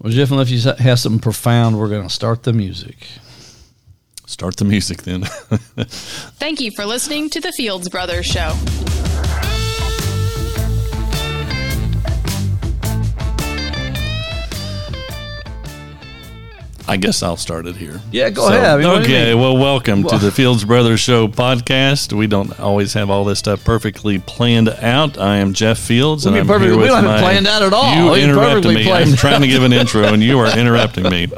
Well, Jeff, unless you have something profound, we're going to start the music. Start the music then. Thank you for listening to the Fields Brothers Show. I guess I'll start it here. Yeah, go ahead. I mean, what do you okay, well, welcome to the Fields Brothers Show podcast. We don't always have all this stuff perfectly planned out. I am Jeff Fields, We and I'm perfectly- here we with don't have it my- planned out at all. You We interrupted me. I'm trying to give an intro, and you are interrupting me.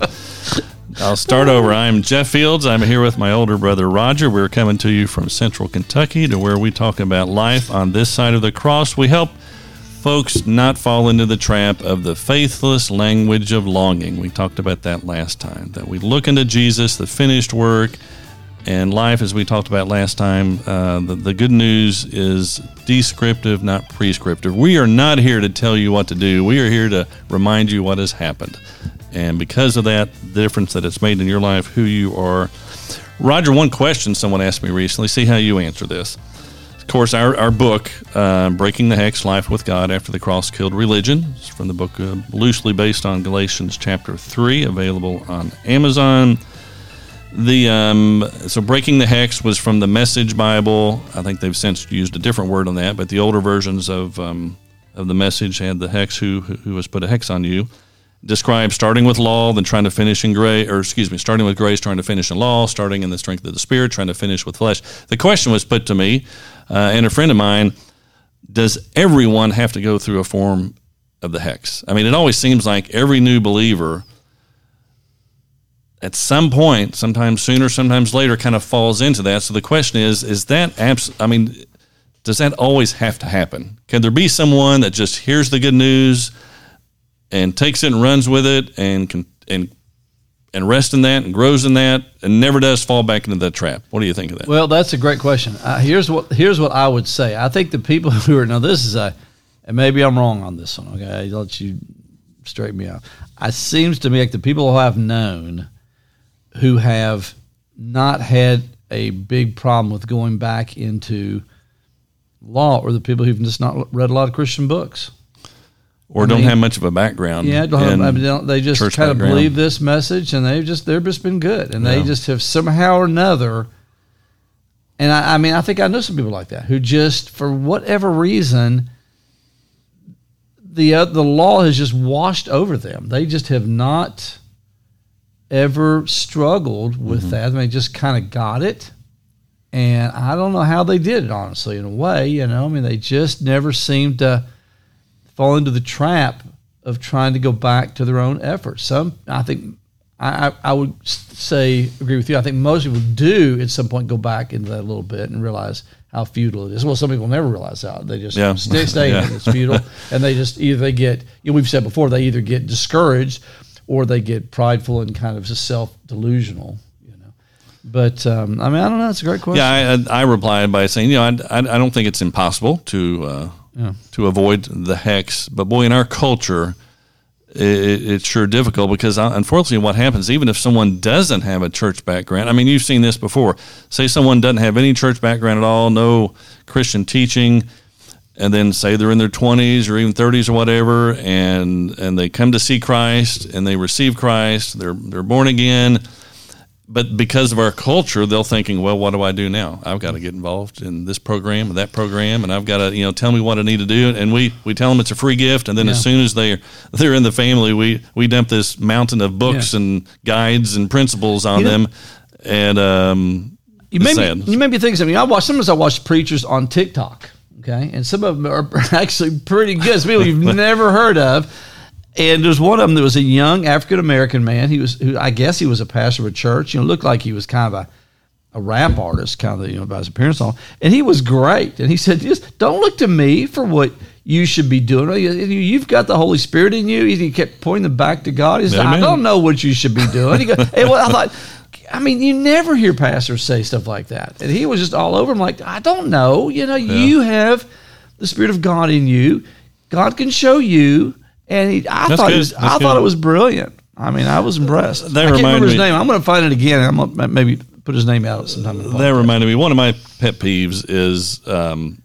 I'll start over. I'm Jeff Fields. I'm here with my older brother Roger. We're coming to you from Central Kentucky, to where we talk about life on this side of the cross. We help folks not fall into the trap of the faithless language of longing. We talked about that last time. That we look into Jesus, the finished work, and life, as we talked about last time. Uh, the, the good news is descriptive, not prescriptive. We are not here to tell you what to do. We are here to remind you what has happened. And because of that, the difference that it's made in your life, who you are. Roger, one question someone asked me recently. See how you answer this. Course, our, our book, uh, Breaking the Hex Life with God After the Cross Killed Religion, is from the book uh, loosely based on Galatians chapter 3, available on Amazon. The um, so breaking the hex was from the Message Bible. I think they've since used a different word on that, but the older versions of um, of the Message had the hex who who has put a hex on you. Described starting with law, then trying to finish in grace, or excuse me, starting with grace, trying to finish in law, starting in the strength of the spirit, trying to finish with flesh. The question was put to me uh, and a friend of mine: Does everyone have to go through a form of the hex? I mean, it always seems like every new believer at some point, sometimes sooner, sometimes later, kind of falls into that. So the question is, is that abs- I mean, does that always have to happen? Can there be someone that just hears the good news and takes it and runs with it and can and and rests in that and grows in that and never does fall back into that trap? What do you think of that? Well, that's a great question. Uh, here's what here's what I would say. I think the people who are now this is a, and maybe I'm wrong on this one. Okay, I'll let you straighten me out. It seems to me like the people who I've known who have not had a big problem with going back into law, or the people who've just not read a lot of Christian books. Or I don't mean- have much of a background. Yeah, don't have, I mean, they just kind of believe this message, and they've just they've just been good, and they just have somehow or another. And I, I mean, I think I know some people like that who just, for whatever reason, the uh, the law has just washed over them. They just have not ever struggled with Mm-hmm. that. They just kind of got it. And I don't know how they did it, honestly, in a way. You know, I mean, they just never seemed to fall into the trap of trying to go back to their own efforts. Some, I think, I, I would say, agree with you. I think most people do at some point go back into that a little bit and realize how futile it is. Well, some people never realize how they just Yeah. stay, stay Yeah. in it. It's futile, and they just either they get, you know, we've said before, they either get discouraged or they get prideful and kind of self delusional. You know, but um, I mean, I don't know. It's a great question. Yeah, I, I replied by saying, you know, I, I, I don't think it's impossible to uh, to avoid the hex, but boy, in our culture, it, it's sure difficult because uh, unfortunately, what happens even if someone doesn't have a church background. I mean, you've seen this before. Say someone doesn't have any church background at all, no Christian teaching, and then say they're in their 20s or even 30s or whatever, and and they come to see Christ and they receive Christ, they're they're born again but because of our culture, they're thinking, well, what do I do now? I've got to get involved in this program and that program, and I've got to, you know, tell me what I need to do. And we, we tell them it's a free gift, and then as soon as they they're in the family, we we dump this mountain of books Yeah. and guides and principles on You know- them, and um, You made, sad. me, you made me think something. I watch sometimes I watch preachers on TikTok, okay, and some of them are actually pretty good. Some people you've never heard of. And there's one of them that was a young African American man. He was, who I guess he was a pastor of a church. You know, looked like he was kind of a, a rap artist, kind of you know by his appearance on. And he was great. And he said, just don't look to me for what you should be doing. You- You've got the Holy Spirit in you. He kept pointing them back to God. He said, I don't know what you should be doing. He go, and well, I thought, I mean, you never hear pastors say stuff like that. And he was just all over him, like, I don't know. You know, you have the Spirit of God in you. God can show you. And he, I That's thought good. it was, That's I thought it was brilliant. I mean, I was impressed. That I can't remember his me- name. I'm going to find it again. I'm going to maybe put his name out sometime. In the that podcast. reminded me. One of my pet peeves is um,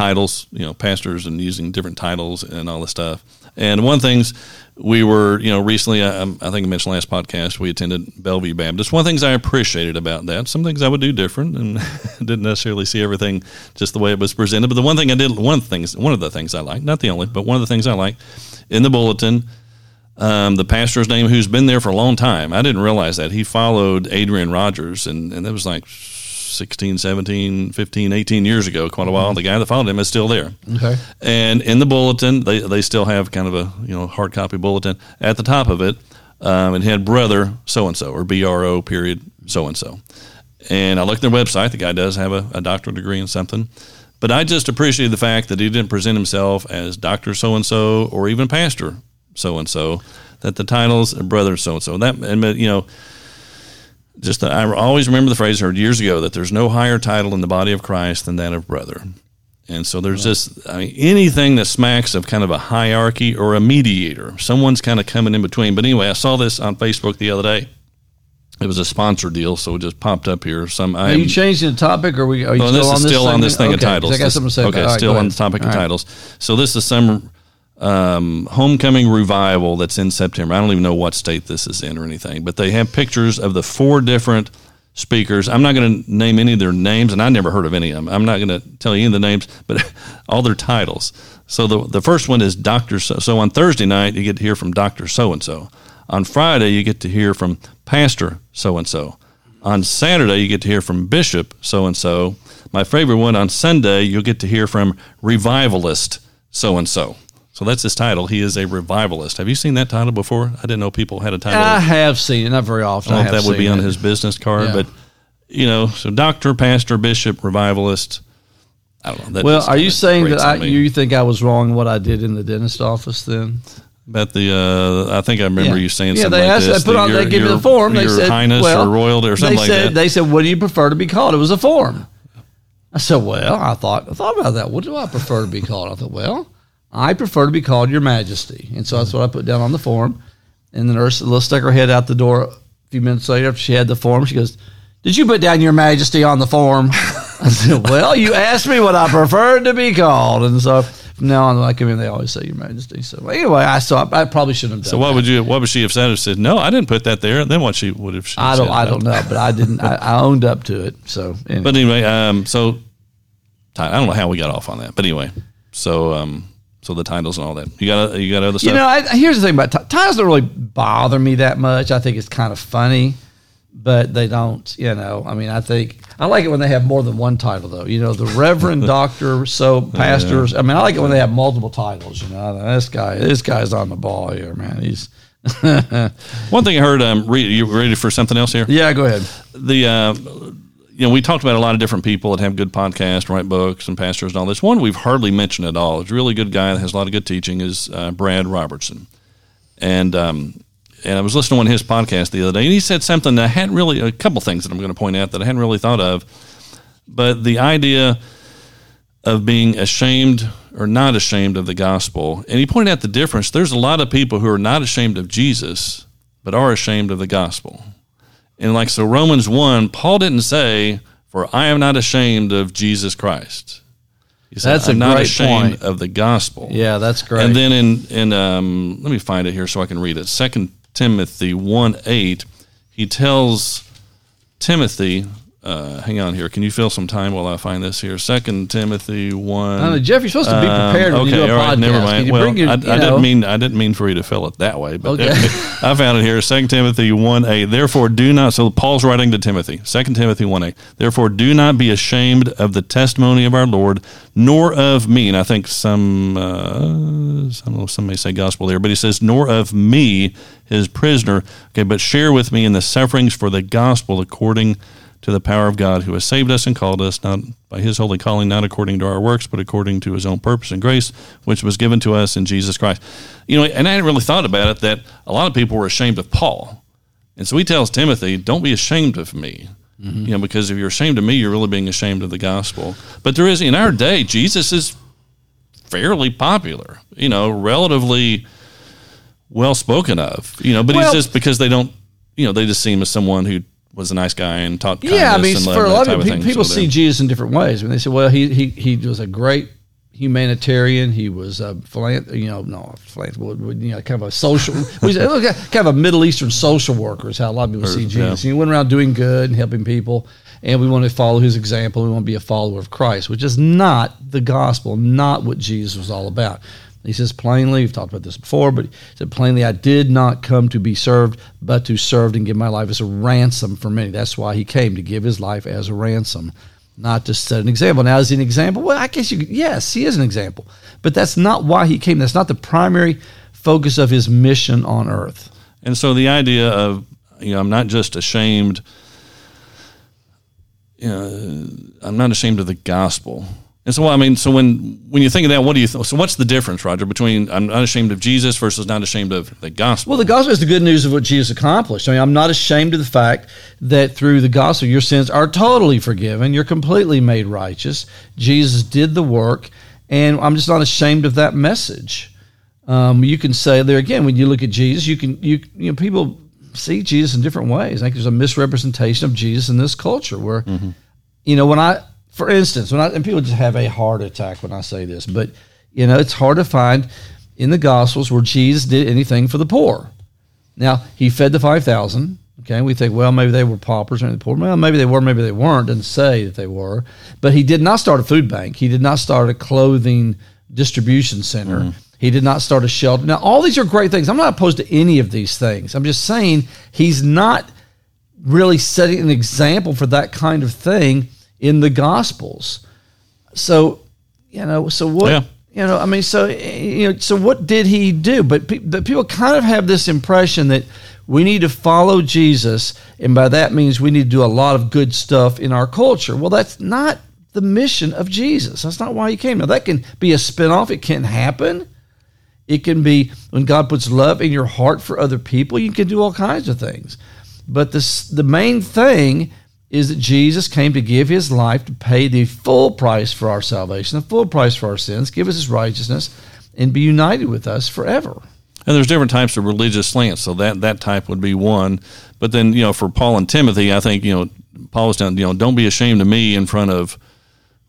titles. You know, pastors and using different titles and all this stuff. And one of the things we were, you know, recently, I, I think I mentioned last podcast, we attended Bellevue Baptist. One of the things I appreciated about that, some things I would do different and didn't necessarily see everything just the way it was presented. But the one thing I did, one of the things, one of the things I liked, not the only, but one of the things I liked in the bulletin, um, the pastor's name who's been there for a long time. I didn't realize that. He followed Adrian Rogers, and, and that was like 16, 17, 15, 18 years ago, quite a while. The guy that followed him is still there. Okay. And in the bulletin, they, they still have kind of a you know hard copy bulletin. At the top of it, um, it had brother so and so or BRO period so and so. And I looked at their website. The guy does have a, a doctorate degree in something. But I just appreciated the fact that he didn't present himself as Doctor So and so or even Pastor So and so. That the titles brother so and so. That and you know, just I always remember the phrase I heard years ago that there's no higher title in the body of Christ than that of brother. And so there's just I mean, anything that smacks of kind of a hierarchy or a mediator. Someone's kind of coming in between. But anyway, I saw this on Facebook the other day. It was a sponsor deal, so it just popped up here. Some I Are you changing the topic, or are we? Are you still this on is this still on this thing segment? of Okay, titles. I got something to say. Okay, right, still on the topic of All right. titles. So this is some um, homecoming revival that's in September. I don't even know what state this is in or anything, but they have pictures of the four different speakers. I'm not going to name any of their names, and I never heard of any of them. I'm not going to tell you any of the names, but all their titles. So the the first one is Doctor. So, so on Thursday night, you get to hear from Doctor So and So. On Friday, you get to hear from Pastor So and So. On Saturday, you get to hear from Bishop so and so. My favorite one on Sunday, you'll get to hear from Revivalist so and so. So that's his title. He is a revivalist. Have you seen that title before? I didn't know people had a title. I have seen it, not very often. I don't know if that would be seen on his business card, Yeah. but you know, so doctor, pastor, bishop, revivalist. I don't know. That Well, are you saying that I, you think I was wrong what I did in the dentist office then? about the? Uh, I think I remember you saying yeah, something they like asked, this. They put on, your- they give me the form. They your said, highness well, or royalty or something they like said, that. They said, "What do you prefer to be called?" It was a form. I said, "Well, I thought, I thought about that. What do I prefer to be called?" I thought, "Well, I prefer to be called Your Majesty," and so that's what I put down on the form. And the nurse, a little stuck her head out the door a few minutes later after she had the form. She goes, "Did you put down Your Majesty on the form?" I said, "Well, you asked me what I preferred to be called," and so. From now on, when I come in, they always say Your Majesty. So anyway, I saw. I probably shouldn't have done. So what that. would you? What would she have said? If she said no, I didn't put that there. And Then what she would have? She I don't. said I don't know, but I didn't. I, I owned up to it. So, anyway. But anyway, um, so I don't know how we got off on that, but anyway, so um, so the titles and all that. You got you got other stuff. you know, I, here's the thing about ti- titles. Don't really bother me that much. I think it's kind of funny, but they don't. You know, I mean, I think I like it when they have more than one title, though. You know, the Reverend Doctor, so pastors. I mean, I like it when they have multiple titles. You know, this guy, this guy's on the ball here, man. He's One thing I heard. Um, re- you ready for something else here? yeah. Go ahead. the uh, you know we talked about a lot of different people that have good podcasts, write books, and pastors and all this. One we've hardly mentioned at all. It's a really good guy that has a lot of good teaching. Is uh, Brad Robertson, and um, and I was listening to one of his podcasts the other day, and he said something that I hadn't really a couple things that I'm going to point out that I hadn't really thought of, but the idea of being ashamed or not ashamed of the gospel. And he pointed out the difference. There's a lot of people who are not ashamed of Jesus, but are ashamed of the gospel. And like so Romans 1, Paul didn't say, For I am not ashamed of Jesus Christ. He said, That's a I'm not great ashamed point. of the gospel. Yeah, that's great. And then in in um, let me find it here so I can read it. Second Timothy one eight, he tells Timothy. Uh, hang on here. Can you fill some time while I find this here? Second Timothy one. I know, Jeff, you're supposed to be prepared when Um, you do a all right, podcast. never mind. you Well, your- I, I didn't mean I didn't mean for you to fill it that way, but Okay. I found it here. Second Timothy one a. Therefore, do not. So Paul's writing to Timothy. Second Timothy one a. Therefore, do not be ashamed of the testimony of our Lord, nor of me. And I think some uh, some some may say gospel there, but he says nor of me, his prisoner. Okay, but share with me in the sufferings for the gospel according to the power of God who has saved us and called us, not by his holy calling, not according to our works, but according to his own purpose and grace, which was given to us in Jesus Christ. You know, and I hadn't really thought about it that a lot of people were ashamed of Paul. And so he tells Timothy, don't be ashamed of me. Mm-hmm. You know, because if you're ashamed of me, you're really being ashamed of the gospel. But there is, in our day, Jesus is fairly popular, you know, relatively well spoken of, you know, but Well- he's just because they don't, you know, they just see him as someone who was a nice guy and taught kindness Yeah, I mean, for a lot of people, people So see Jesus in different ways. When they say, "Well, he he he was a great humanitarian. He was a philanth- you know, no, philanthropist, you know, kind of a social, kind of a Middle Eastern social worker is how a lot of people see Jesus. Yeah. He went around doing good and helping people, and we want to follow his example. We want to be a follower of Christ, which is not the gospel, not what Jesus was all about. He says plainly, we've talked about this before, but he said plainly, I did not come to be served, but to serve and give my life as a ransom for many. That's why he came to give his life as a ransom not to set an example. Now, is he an example? Well, I guess you yes, he is an example. But that's not why he came. That's not the primary focus of his mission on earth. And so the idea of, you know, I'm not just ashamed, you know, I'm not ashamed of the gospel. And so, I mean, so when when you think of that, what do you? Th- so, what's the difference, Roger, between I'm not ashamed of Jesus versus not ashamed of the gospel? Well, the gospel is the good news of what Jesus accomplished. I mean, I'm not ashamed of the fact that through the gospel, your sins are totally forgiven. You're completely made righteous. Jesus did the work, and I'm just not ashamed of that message. Um, you can say there again when you look at Jesus, you can you you know people see Jesus in different ways. I think there's a misrepresentation of Jesus in this culture where, mm-hmm. you know, when I for instance, when I, and people just have a heart attack when I say this, but you know, it's hard to find in the Gospels where Jesus did anything for the poor. Now, he fed the 5,000. Okay, we think, well, maybe they were paupers or the poor. Well, maybe they were, maybe they weren't. Didn't say that they were. But he did not start a food bank. He did not start a clothing distribution center. Mm-hmm. He did not start a shelter. Now, all these are great things. I'm not opposed to any of these things. I'm just saying he's not really setting an example for that kind of thing in the Gospels. So, you know, so what? Yeah. You know, I mean, so you know, so what did he do? But, pe- but people kind of have this impression that we need to follow Jesus, and by that means we need to do a lot of good stuff in our culture. Well, that's not the mission of Jesus. That's not why he came. Now that can be a spinoff. It can happen. It can be when God puts love in your heart for other people. You can do all kinds of things. But this, the main thing is that Jesus came to give his life to pay the full price for our salvation, the full price for our sins, give us his righteousness, and be united with us forever. And there's different types of religious slants, so that that type would be one. But then, you know, for Paul and Timothy, I think you know Paul was down. You know, don't be ashamed of me in front of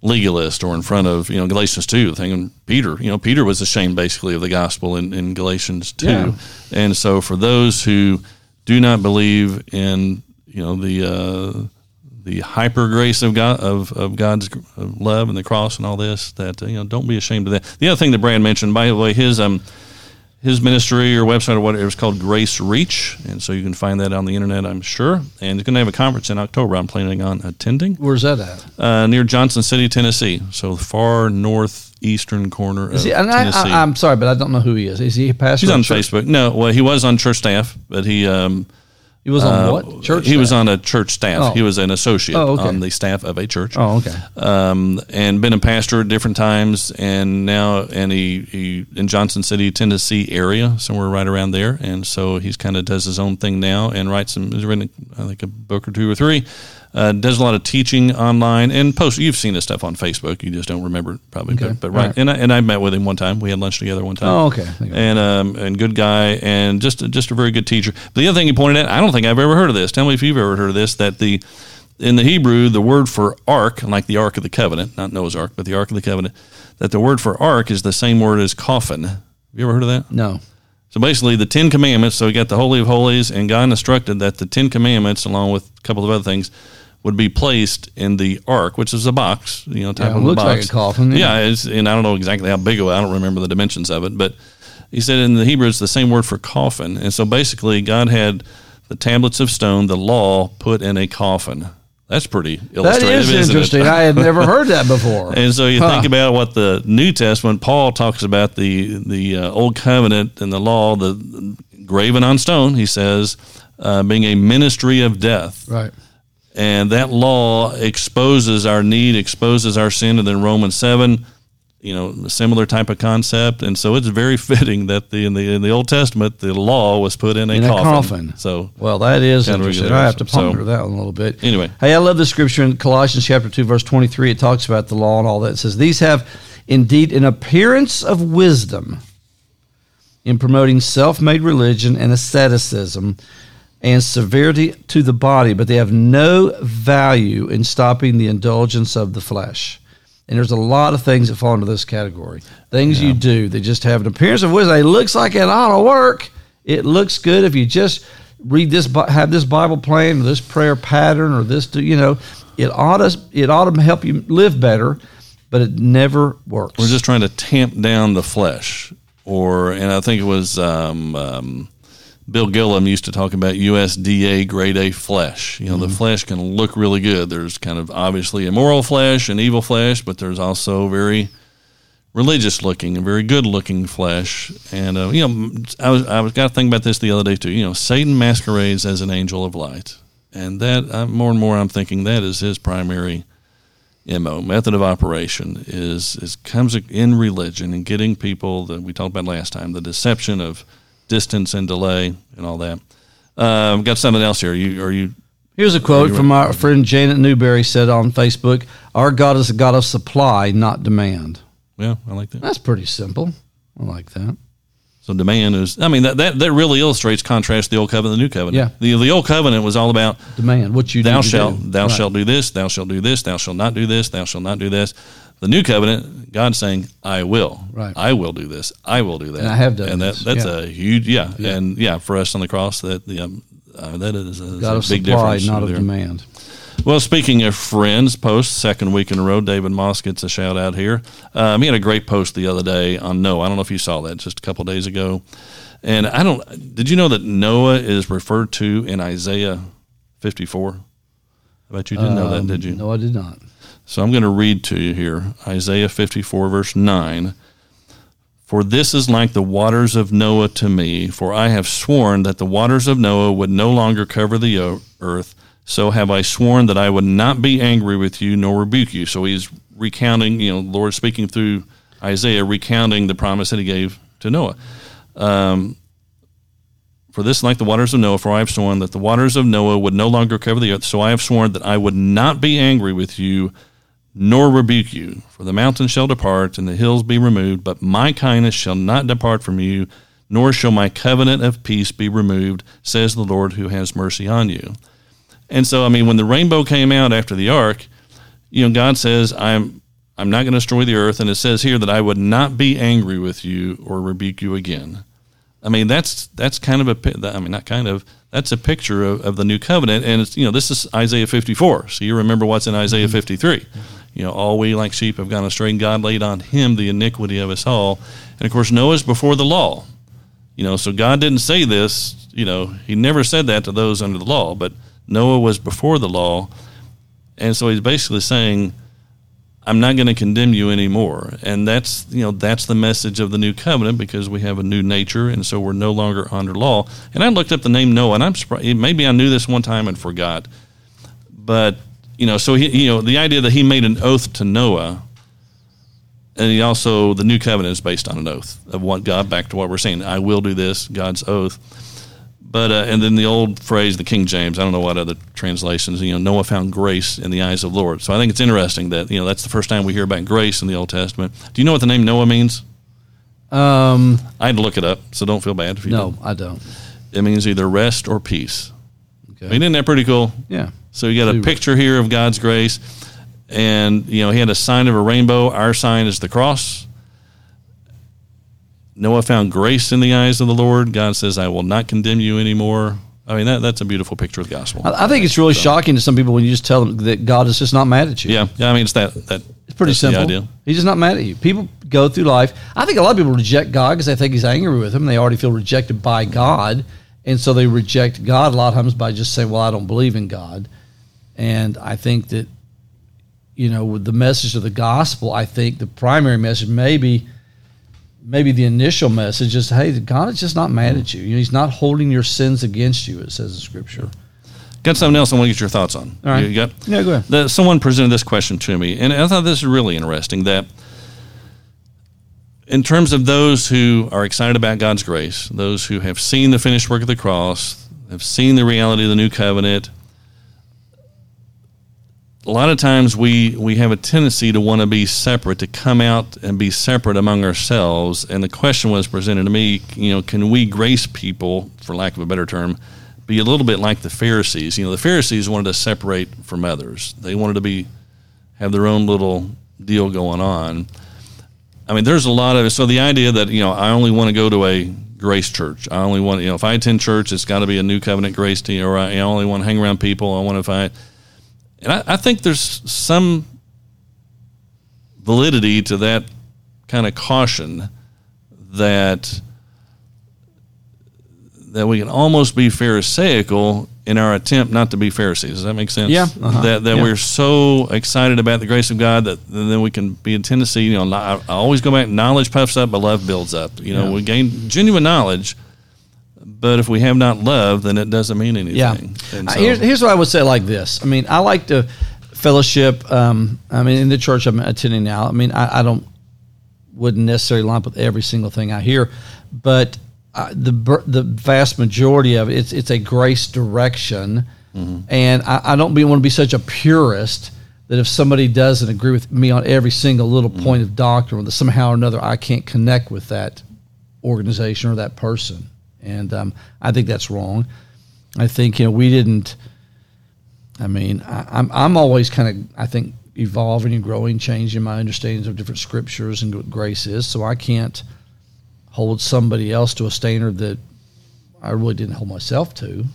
legalist or in front of you know Galatians two. Thinking Peter, you know, Peter was ashamed basically of the gospel in, in Galatians two. Yeah. And so for those who do not believe in you know the uh, the hyper grace of God of, of God's love and the cross and all this. That you know, don't be ashamed of that. The other thing that Brad mentioned, by the way, his um his ministry or website or whatever it was called Grace Reach, and so you can find that on the internet, I'm sure. And he's going to have a conference in October. I'm planning on attending. Where's that at? Uh, near Johnson City, Tennessee. So far northeastern corner is of he, Tennessee. I, am sorry, but I don't know who he is. Is he a pastor? He's on Facebook. No, well, he was on church staff, but he. Um, he was on uh, what church? He staff? was on a church staff. Oh. He was an associate oh, okay. on the staff of a church. Oh, okay. Um, and been a pastor at different times, and now and he, he in Johnson City, Tennessee area, somewhere right around there. And so he's kind of does his own thing now and writes some. He's written I think a book or two or three uh, does a lot of teaching online and post. You've seen this stuff on Facebook. You just don't remember it probably. Okay. But, but right. right. And I, and I met with him one time. We had lunch together one time. Oh, okay. And um, and good guy and just just a very good teacher. But the other thing he pointed out, I don't think I've ever heard of this. Tell me if you've ever heard of this. That the in the Hebrew, the word for ark, like the Ark of the Covenant, not Noah's Ark, but the Ark of the Covenant, that the word for ark is the same word as coffin. Have you ever heard of that? No. So basically, the Ten Commandments. So we got the Holy of Holies, and God instructed that the Ten Commandments, along with a couple of other things, would be placed in the ark, which is a box, you know, type yeah, of looks box. like a coffin. Yeah, yeah and I don't know exactly how big it was. I don't remember the dimensions of it, but he said in the Hebrew it's the same word for coffin. And so basically, God had the tablets of stone, the law, put in a coffin. That's pretty illustrative. That is interesting. I had never heard that before. and so you huh. think about what the New Testament, Paul talks about the the uh, old covenant and the law, the graven on stone. He says uh, being a ministry of death. Right and that law exposes our need, exposes our sin. And then Romans seven, you know, a similar type of concept. And so it's very fitting that the in the in the Old Testament the law was put in a, in coffin. a coffin. So well, that is interesting. I have to ponder so, that one a little bit. Anyway, hey, I love the scripture in Colossians chapter two, verse twenty three. It talks about the law and all that. It says these have indeed an appearance of wisdom in promoting self-made religion and asceticism and severity to the body, but they have no value in stopping the indulgence of the flesh. And there's a lot of things that fall into this category. Things you do that just have an appearance of wisdom. It looks like it ought to work. It looks good if you just read this, have this Bible plan, or this prayer pattern, or this, you know, it ought to, it ought to help you live better, but it never works. We're just trying to tamp down the flesh, or and I think it was um, um, Bill Gillham used to talk about USDA grade A flesh. You know, the flesh can look really good. There's kind of obviously immoral flesh and evil flesh, but there's also very religious looking and very good looking flesh. And uh, you know, I was I was got to think about this the other day too. You know, Satan masquerades as an angel of light, and that uh, more and more I'm thinking that is his primary mo method of operation is is comes in religion and getting people that we talked about last time the deception of distance and delay and all that. Um, got something else here. You are you Here's a quote from our friend Janet Newberry said on Facebook Our God is a God of supply, not demand. yeah I like that. That's pretty simple. I like that. So demand is I mean that that, that really illustrates contrast to the old covenant and the new covenant. Yeah. The the old covenant was all about Demand. What you thou shalt do. thou Right. shalt do this, thou shalt do this, thou shalt not do this, thou shalt not do this. The new covenant, God's saying, "I will, Right. I will do this, I will do that, And I have done and that that's yeah. a huge, yeah. Yeah. and yeah, for us on the cross, that the um, uh, that is a, is a big supply, difference. not of there. demand. Well, speaking of friends, post second week in a row, David Moss gets a shout out here. Um, he had a great post the other day on Noah. I don't know if you saw that just a couple days ago. And I don't. Did you know that Noah is referred to in Isaiah 54? I bet you didn't know that, did you? Um, No, I did not. So I'm going to read to you here Isaiah 54, verse 9. For this is like the waters of Noah to me, for I have sworn that the waters of Noah would no longer cover the earth. So have I sworn that I would not be angry with you nor rebuke you. So he's recounting, you know, Lord speaking through Isaiah, recounting the promise that he gave to Noah. Um, for this, like the waters of Noah, for I have sworn that the waters of Noah would no longer cover the earth. So I have sworn that I would not be angry with you, nor rebuke you. For the mountains shall depart, and the hills be removed, but my kindness shall not depart from you, nor shall my covenant of peace be removed, says the Lord who has mercy on you. And so, I mean, when the rainbow came out after the ark, you know, God says, I'm I'm not going to destroy the earth, and it says here that I would not be angry with you or rebuke you again. I mean, that's that's kind of a I mean, not kind of that's a picture of, of the new covenant, and it's you know this is Isaiah 54. So you remember what's in Isaiah mm-hmm. 53. You know, all we like sheep have gone astray, and God laid on him the iniquity of us all. And of course, Noah's before the law. You know, so God didn't say this. You know, He never said that to those under the law, but Noah was before the law, and so He's basically saying, I'm not going to condemn you anymore. And that's, you know, that's the message of the new covenant because we have a new nature and so we're no longer under law. And I looked up the name Noah and I'm surprised, maybe I knew this one time and forgot. But, you know, so he, you know, the idea that he made an oath to Noah and he also, the new covenant is based on an oath of what God, back to what we're saying, I will do this, God's oath. But uh, and then the old phrase, the King James. I don't know what other translations. You know, Noah found grace in the eyes of the Lord. So I think it's interesting that you know that's the first time we hear about grace in the Old Testament. Do you know what the name Noah means? Um, I had to look it up, so don't feel bad if you no, don't. I don't. It means either rest or peace. Okay. I mean, isn't that pretty cool? Yeah. So you got a picture here of God's grace, and you know he had a sign of a rainbow. Our sign is the cross. Noah found grace in the eyes of the Lord. God says, "I will not condemn you anymore." I mean, that, that's a beautiful picture of the gospel. I, I think it's really shocking to some people when you just tell them that God is just not mad at you. yeah, yeah. I mean, it's that that It's pretty simple. idea. He's just not mad at you. People go through life. I think a lot of people reject God because they think He's angry with them. They already feel rejected by God, and so they reject God a lot of times by just saying, "Well, I don't believe in God." And I think that, you know, with the message of the gospel, I think the primary message, maybe, maybe the initial message is, "Hey, God is just not mad at hmm. you. You know, He's not holding your sins against you." It says in Scripture. Got something else I want to get your thoughts on. All right. You got Yeah, go ahead. the, someone presented this question to me, and I thought this is really interesting. That in terms of those who are excited about God's grace, those who have seen the finished work of the cross, have seen the reality of the new covenant, a lot of times we we have a tendency to want to be separate, to come out and be separate among ourselves. And the question was presented to me, you know, can we grace people, for lack of a better term, be a little bit like the Pharisees? You know, the Pharisees wanted to separate from others. They wanted to be have their own little deal going on. I mean, there's a lot of so the idea that you know I only want to go to a grace church. I only want you know if I attend church, it's got to be a new covenant grace team, or I, only want to hang around people. I want to find, and I, I think there's some validity to that kind of caution that that we can almost be pharisaical in our attempt not to be Pharisees. Does that make sense? Yeah. Uh-huh. That that yeah. we're so excited about the grace of God that then we can be in tendency. You know, I, I always go back. Knowledge puffs up, but love builds up. You know, Yeah. we gain genuine knowledge, but if we have not love, then it doesn't mean anything. Yeah. Uh, so- here's, here's what I would say like this. I mean, I like to fellowship. Um, I mean, in the church I'm attending now, I mean, I, I don't, wouldn't necessarily line up with every single thing I hear, but uh, the the vast majority of it, it's, it's a grace direction. And I, I don't be, want to be such a purist that if somebody doesn't agree with me on every single little point of doctrine, that somehow or another I can't connect with that organization or that person. And um, I think that's wrong. I think you know we didn't. I mean, I, I'm I'm always kind of I think evolving and growing, changing my understandings of different scriptures and what grace is. So I can't hold somebody else to a standard that I really didn't hold myself to.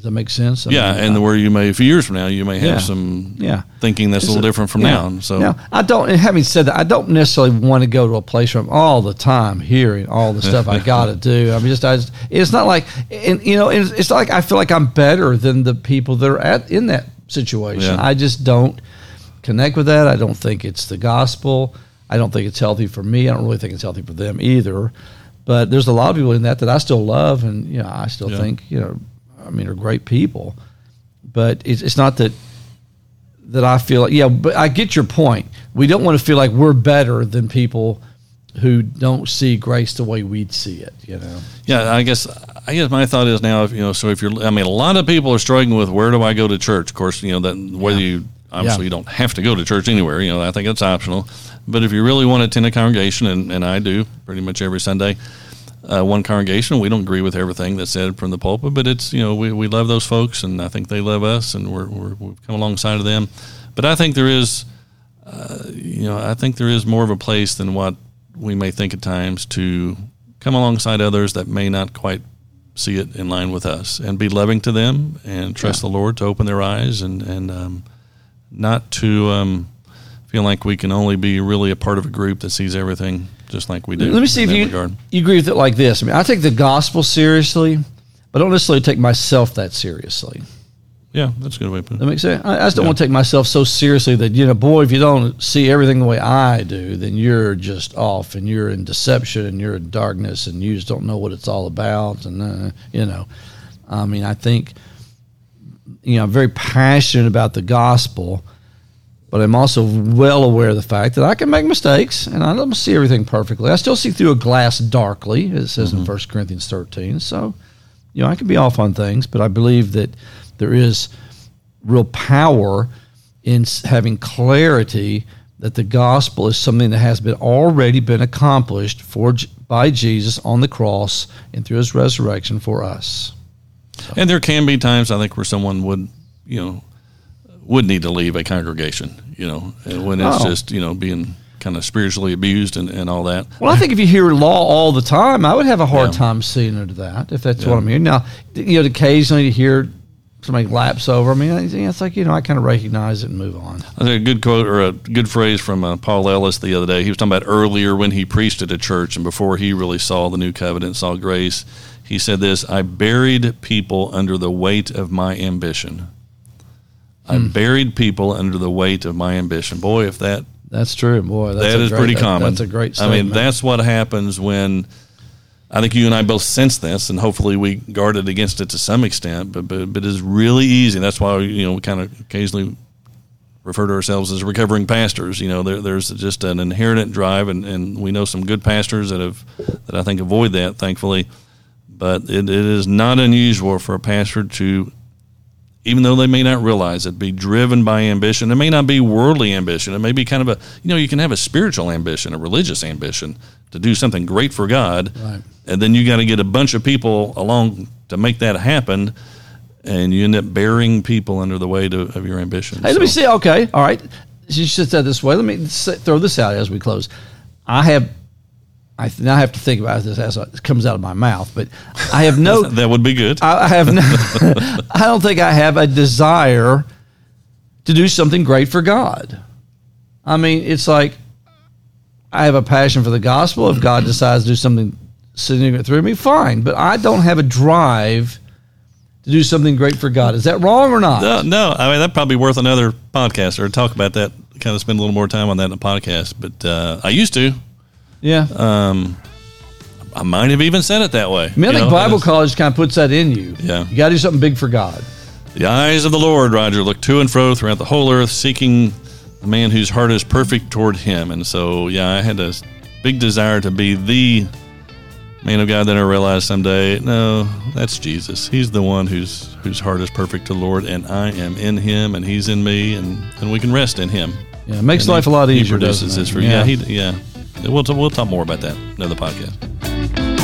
Does that make sense? I yeah, mean, and I- where you may a few years from now you may have Yeah. some Yeah. thinking that's a little different from yeah. now. So Now, I don't. And having said that, I don't necessarily want to go to a place where I'm all the time hearing all the stuff I got to do. I mean, just I. Just, it's not like, and you know, it's, it's not like I feel like I'm better than the people that are at in that situation. Yeah. I just don't connect with that. I don't think it's the gospel. I don't think it's healthy for me. I don't really think it's healthy for them either. But there's a lot of people in that that I still love, and you know, I still Yeah. think you know, I mean, are great people. But it's, it's not that that I feel like, yeah, but I get your point. We don't want to feel like we're better than people who don't see grace the way we'd see it, you know? Yeah, I guess I guess my thought is now, if you know, so if you're, I mean, a lot of people are struggling with where do I go to church? Of course, you know that whether Yeah. you obviously Yeah. you don't have to go to church anywhere. You know, I think it's optional. But if you really want to attend a congregation, and, and I do pretty much every Sunday, uh, one congregation, we don't agree with everything that's said from the pulpit, but it's you know we, we love those folks, and I think they love us, and we're, we're we've come alongside of them. But I think there is, uh, you know, I think there is more of a place than what we may think at times to come alongside others that may not quite see it in line with us and be loving to them and trust the Lord to open their eyes and and um, not to um, feel like we can only be really a part of a group that sees everything just like we do. Let me see if you, regard. you agree with it like this. I mean, I take the gospel seriously, but I don't necessarily take myself that seriously. Yeah, that's a good way to put That makes sense. I, I just don't Yeah. want to take myself so seriously that, you know, boy, if you don't see everything the way I do, then you're just off and you're in deception and you're in darkness and you just don't know what it's all about. And, uh, you know, I mean, I think, you know, I'm very passionate about the gospel, but I'm also well aware of the fact that I can make mistakes and I don't see everything perfectly. I still see through a glass darkly, as it says in mm-hmm. 1 Corinthians 13. So, you know, I can be off on things, but I believe that there is real power in having clarity that the gospel is something that has been already been accomplished for by Jesus on the cross and through his resurrection for us. And there can be times I think where someone would, you know, would need to leave a congregation, you know, when it's Oh. just, you know, being kind of spiritually abused and, and all that. Well, I think if you hear law all the time, I would have a hard Yeah. time seeing into that if that's Yeah. what I'm hearing. Now, you know, occasionally you hear somebody lapse over. I mean, it's like you know, I kind of recognize it and move on. I think a good quote or a good phrase from uh, Paul Ellis the other day. He was talking about earlier when he preached at a church and before he really saw the new covenant, saw grace. He said this I buried people under the weight of my ambition. I Hmm. buried people under the weight of my ambition. Boy, if that That's true, boy. That's that is great- pretty that- common. That's a great. I mean, that's what happens when I think you and I both sense this, and hopefully we guarded against it to some extent. But but, but it's really easy. That's why you know we kind of occasionally refer to ourselves as recovering pastors. You know, there, there's just an inherent drive, and, and we know some good pastors that have that I think avoid that, thankfully. But it, it is not unusual for a pastor to even though they may not realize it, be driven by ambition. It may not be worldly ambition. It may be kind of a, you know, you can have a spiritual ambition, a religious ambition to do something great for God. Right. And then you got to get a bunch of people along to make that happen. And you end up burying people under the weight of, of your ambition. Hey, let me see. Okay, all right. she said that this way. Let me throw this out as we close. I have, I now have to think about this as it comes out of my mouth, but I have no, that would be good. I I have no, I don't think I have a desire to do something great for God. I mean, it's like I have a passion for the gospel. If God decides to do something significant through me, fine. But I don't have a drive to do something great for God. Is that wrong or not? no, no, I mean that'd probably be worth another podcast or talk about that. Kind of spend a little more time on that in a podcast. But uh, I used to. Yeah. Um, I might have even said it that way. I mean, I think know, Bible college kind of puts that in you. Yeah. You got to do something big for God. The eyes of the Lord, Roger, look to and fro throughout the whole earth, seeking the man whose heart is perfect toward Him. And so, yeah, I had a big desire to be the man of God. Then I realized someday, no, that's Jesus. He's the one whose whose heart is perfect to the Lord, and I am in Him, and He's in me, and and we can rest in Him. Yeah, it makes And life he- a lot he easier. produces doesn't it? this. Yeah, he, yeah. We'll, t- we'll talk more about that another podcast.